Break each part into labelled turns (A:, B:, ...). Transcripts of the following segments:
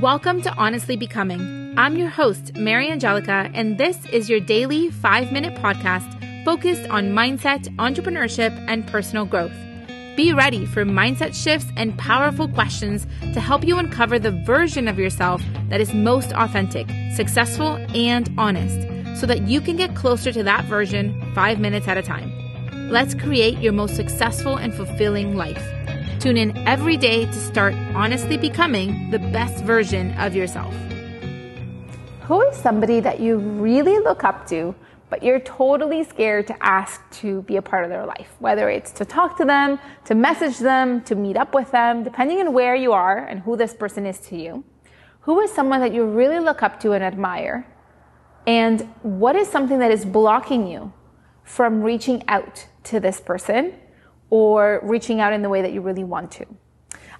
A: Welcome to Honestly Becoming. I'm your host, Mariangelica, and this is your daily five minute podcast focused on mindset, entrepreneurship, and personal growth. Be ready for mindset shifts and powerful questions to help you uncover the version of yourself that is most authentic, successful, and honest so that you can get closer to that version five minutes at a time. Let's create your most successful and fulfilling life. Tune in every day to start honestly becoming the best version of yourself.
B: Who is somebody that you really look up to, but you're totally scared to ask to be a part of their life? Whether it's to talk to them, to message them, to meet up with them, depending on where you are and who this person is to you. Who is someone that you really look up to and admire? And what is something that is blocking you from reaching out to this person or reaching out in the way that you really want to?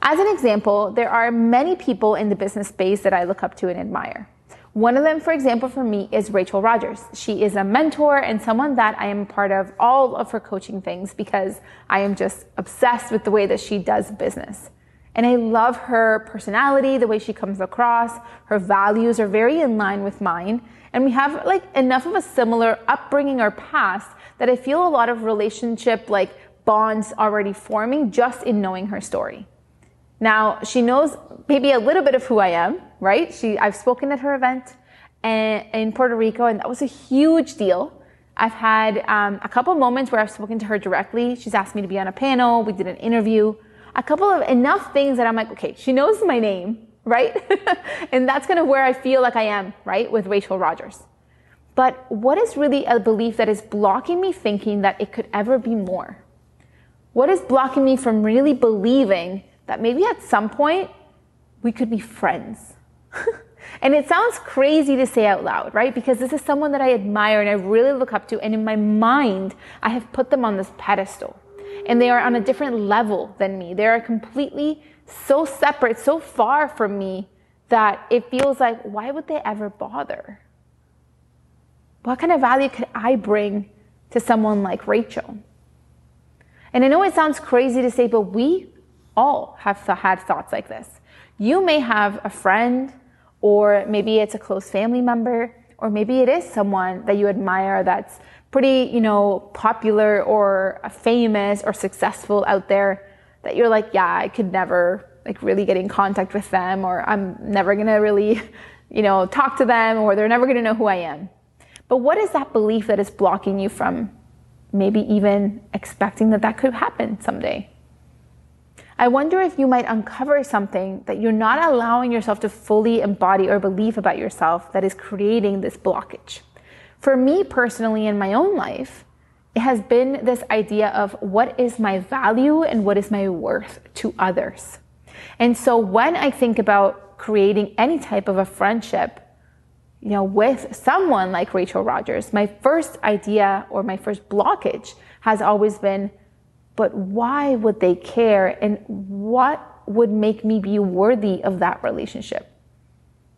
B: As an example, there are many people in the business space that I look up to and admire. One of them, for example, for me is Rachel Rodgers. She is a mentor and someone that I am part of all of her coaching things because I am just obsessed with the way that she does business. And I love her personality, the way she comes across. Her values are very in line with mine. And we have like enough of a similar upbringing or past that I feel a lot of relationship like bonds already forming just in knowing her story. Now, she knows maybe a little bit of who I am, right? She, I've spoken at her event in Puerto Rico, and that was a huge deal. I've had um, a couple moments where I've spoken to her directly. She's asked me to be on a panel. We did an interview a couple of enough things that I'm like, okay, she knows my name, right? and that's kind of where I feel like I am, right? With Rachel Rodgers. But what is really a belief that is blocking me thinking that it could ever be more? What is blocking me from really believing that maybe at some point we could be friends? and it sounds crazy to say out loud, right? Because this is someone that I admire and I really look up to. And in my mind, I have put them on this pedestal and they are on a different level than me. They are completely so separate, so far from me that it feels like, why would they ever bother? What kind of value could I bring to someone like Rachel? And I know it sounds crazy to say, but we all have had thoughts like this. You may have a friend, or maybe it's a close family member, or maybe it is someone that you admire that's pretty, you know, popular or famous or successful out there that you're like, yeah, I could never like really get in contact with them or I'm never to really, you know, talk to them or they're never to know who I am. But what is that belief that is blocking you from maybe even expecting that that could happen someday? I wonder if you might uncover something that you're not allowing yourself to fully embody or believe about yourself that is creating this blockage. For me personally, in my own life, it has been this idea of what is my value and what is my worth to others. And so when I think about creating any type of a friendship, you know, with someone like Rachel Rodgers, my first idea or my first blockage has always been, but why would they care and what would make me be worthy of that relationship?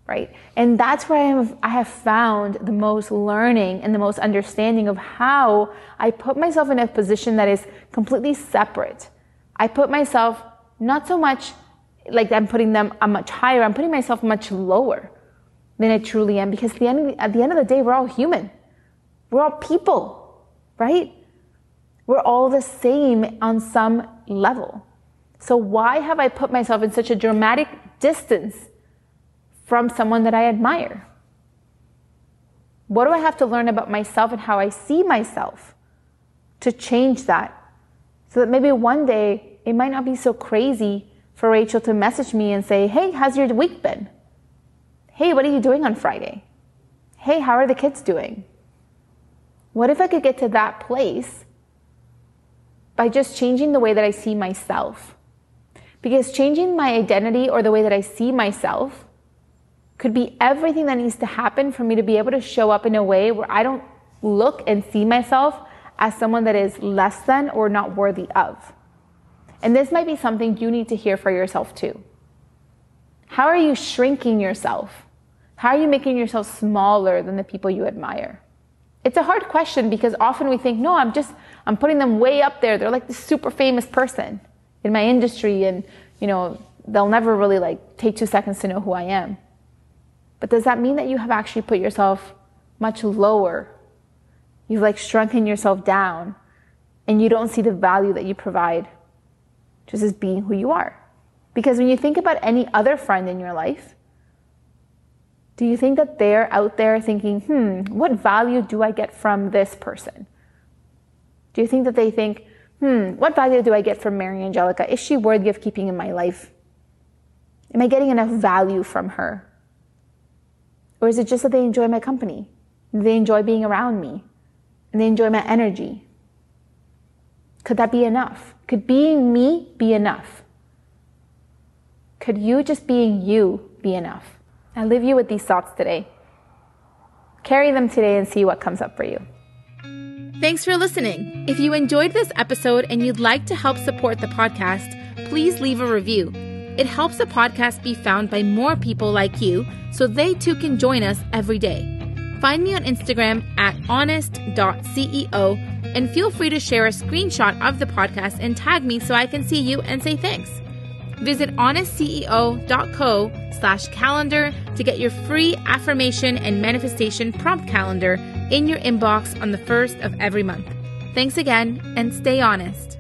B: right? And that's where I have, I have found the most learning and the most understanding of how I put myself in a position that is completely separate. I put myself not so much like I'm putting them a much higher, I'm putting myself much lower than I truly am because at the, end, at the end of the day, we're all human. We're all people, right? We're all the same on some level. So why have I put myself in such a dramatic distance from someone that I admire? What do I have to learn about myself and how I see myself to change that? So that maybe one day it might not be so crazy for Rachel to message me and say, Hey, how's your week been? Hey, what are you doing on Friday? Hey, how are the kids doing? What if I could get to that place by just changing the way that I see myself? Because changing my identity or the way that I see myself could be everything that needs to happen for me to be able to show up in a way where I don't look and see myself as someone that is less than or not worthy of. And this might be something you need to hear for yourself too. How are you shrinking yourself? How are you making yourself smaller than the people you admire? It's a hard question because often we think, no, I'm just, I'm putting them way up there. They're like the super famous person in my industry and, you know, they'll never really like take two seconds to know who I am. But does that mean that you have actually put yourself much lower? You've like shrunken yourself down and you don't see the value that you provide just as being who you are. Because when you think about any other friend in your life, do you think that they're out there thinking, hmm, what value do I get from this person? Do you think that they think, hmm, what value do I get from Mariangelica? Is she worthy of keeping in my life? Am I getting enough value from her? Or is it just that they enjoy my company? They enjoy being around me and they enjoy my energy? Could that be enough? Could being me be enough? Could you just being you be enough? I leave you with these thoughts today. Carry them today and see what comes up for you.
A: Thanks for listening. If you enjoyed this episode and you'd like to help support the podcast, please leave a review. It helps the podcast be found by more people like you so they too can join us every day. Find me on Instagram at honest.ceo and feel free to share a screenshot of the podcast and tag me so I can see you and say thanks. Visit honestceo.co slash calendar to get your free affirmation and manifestation prompt calendar in your inbox on the first of every month. Thanks again and stay honest.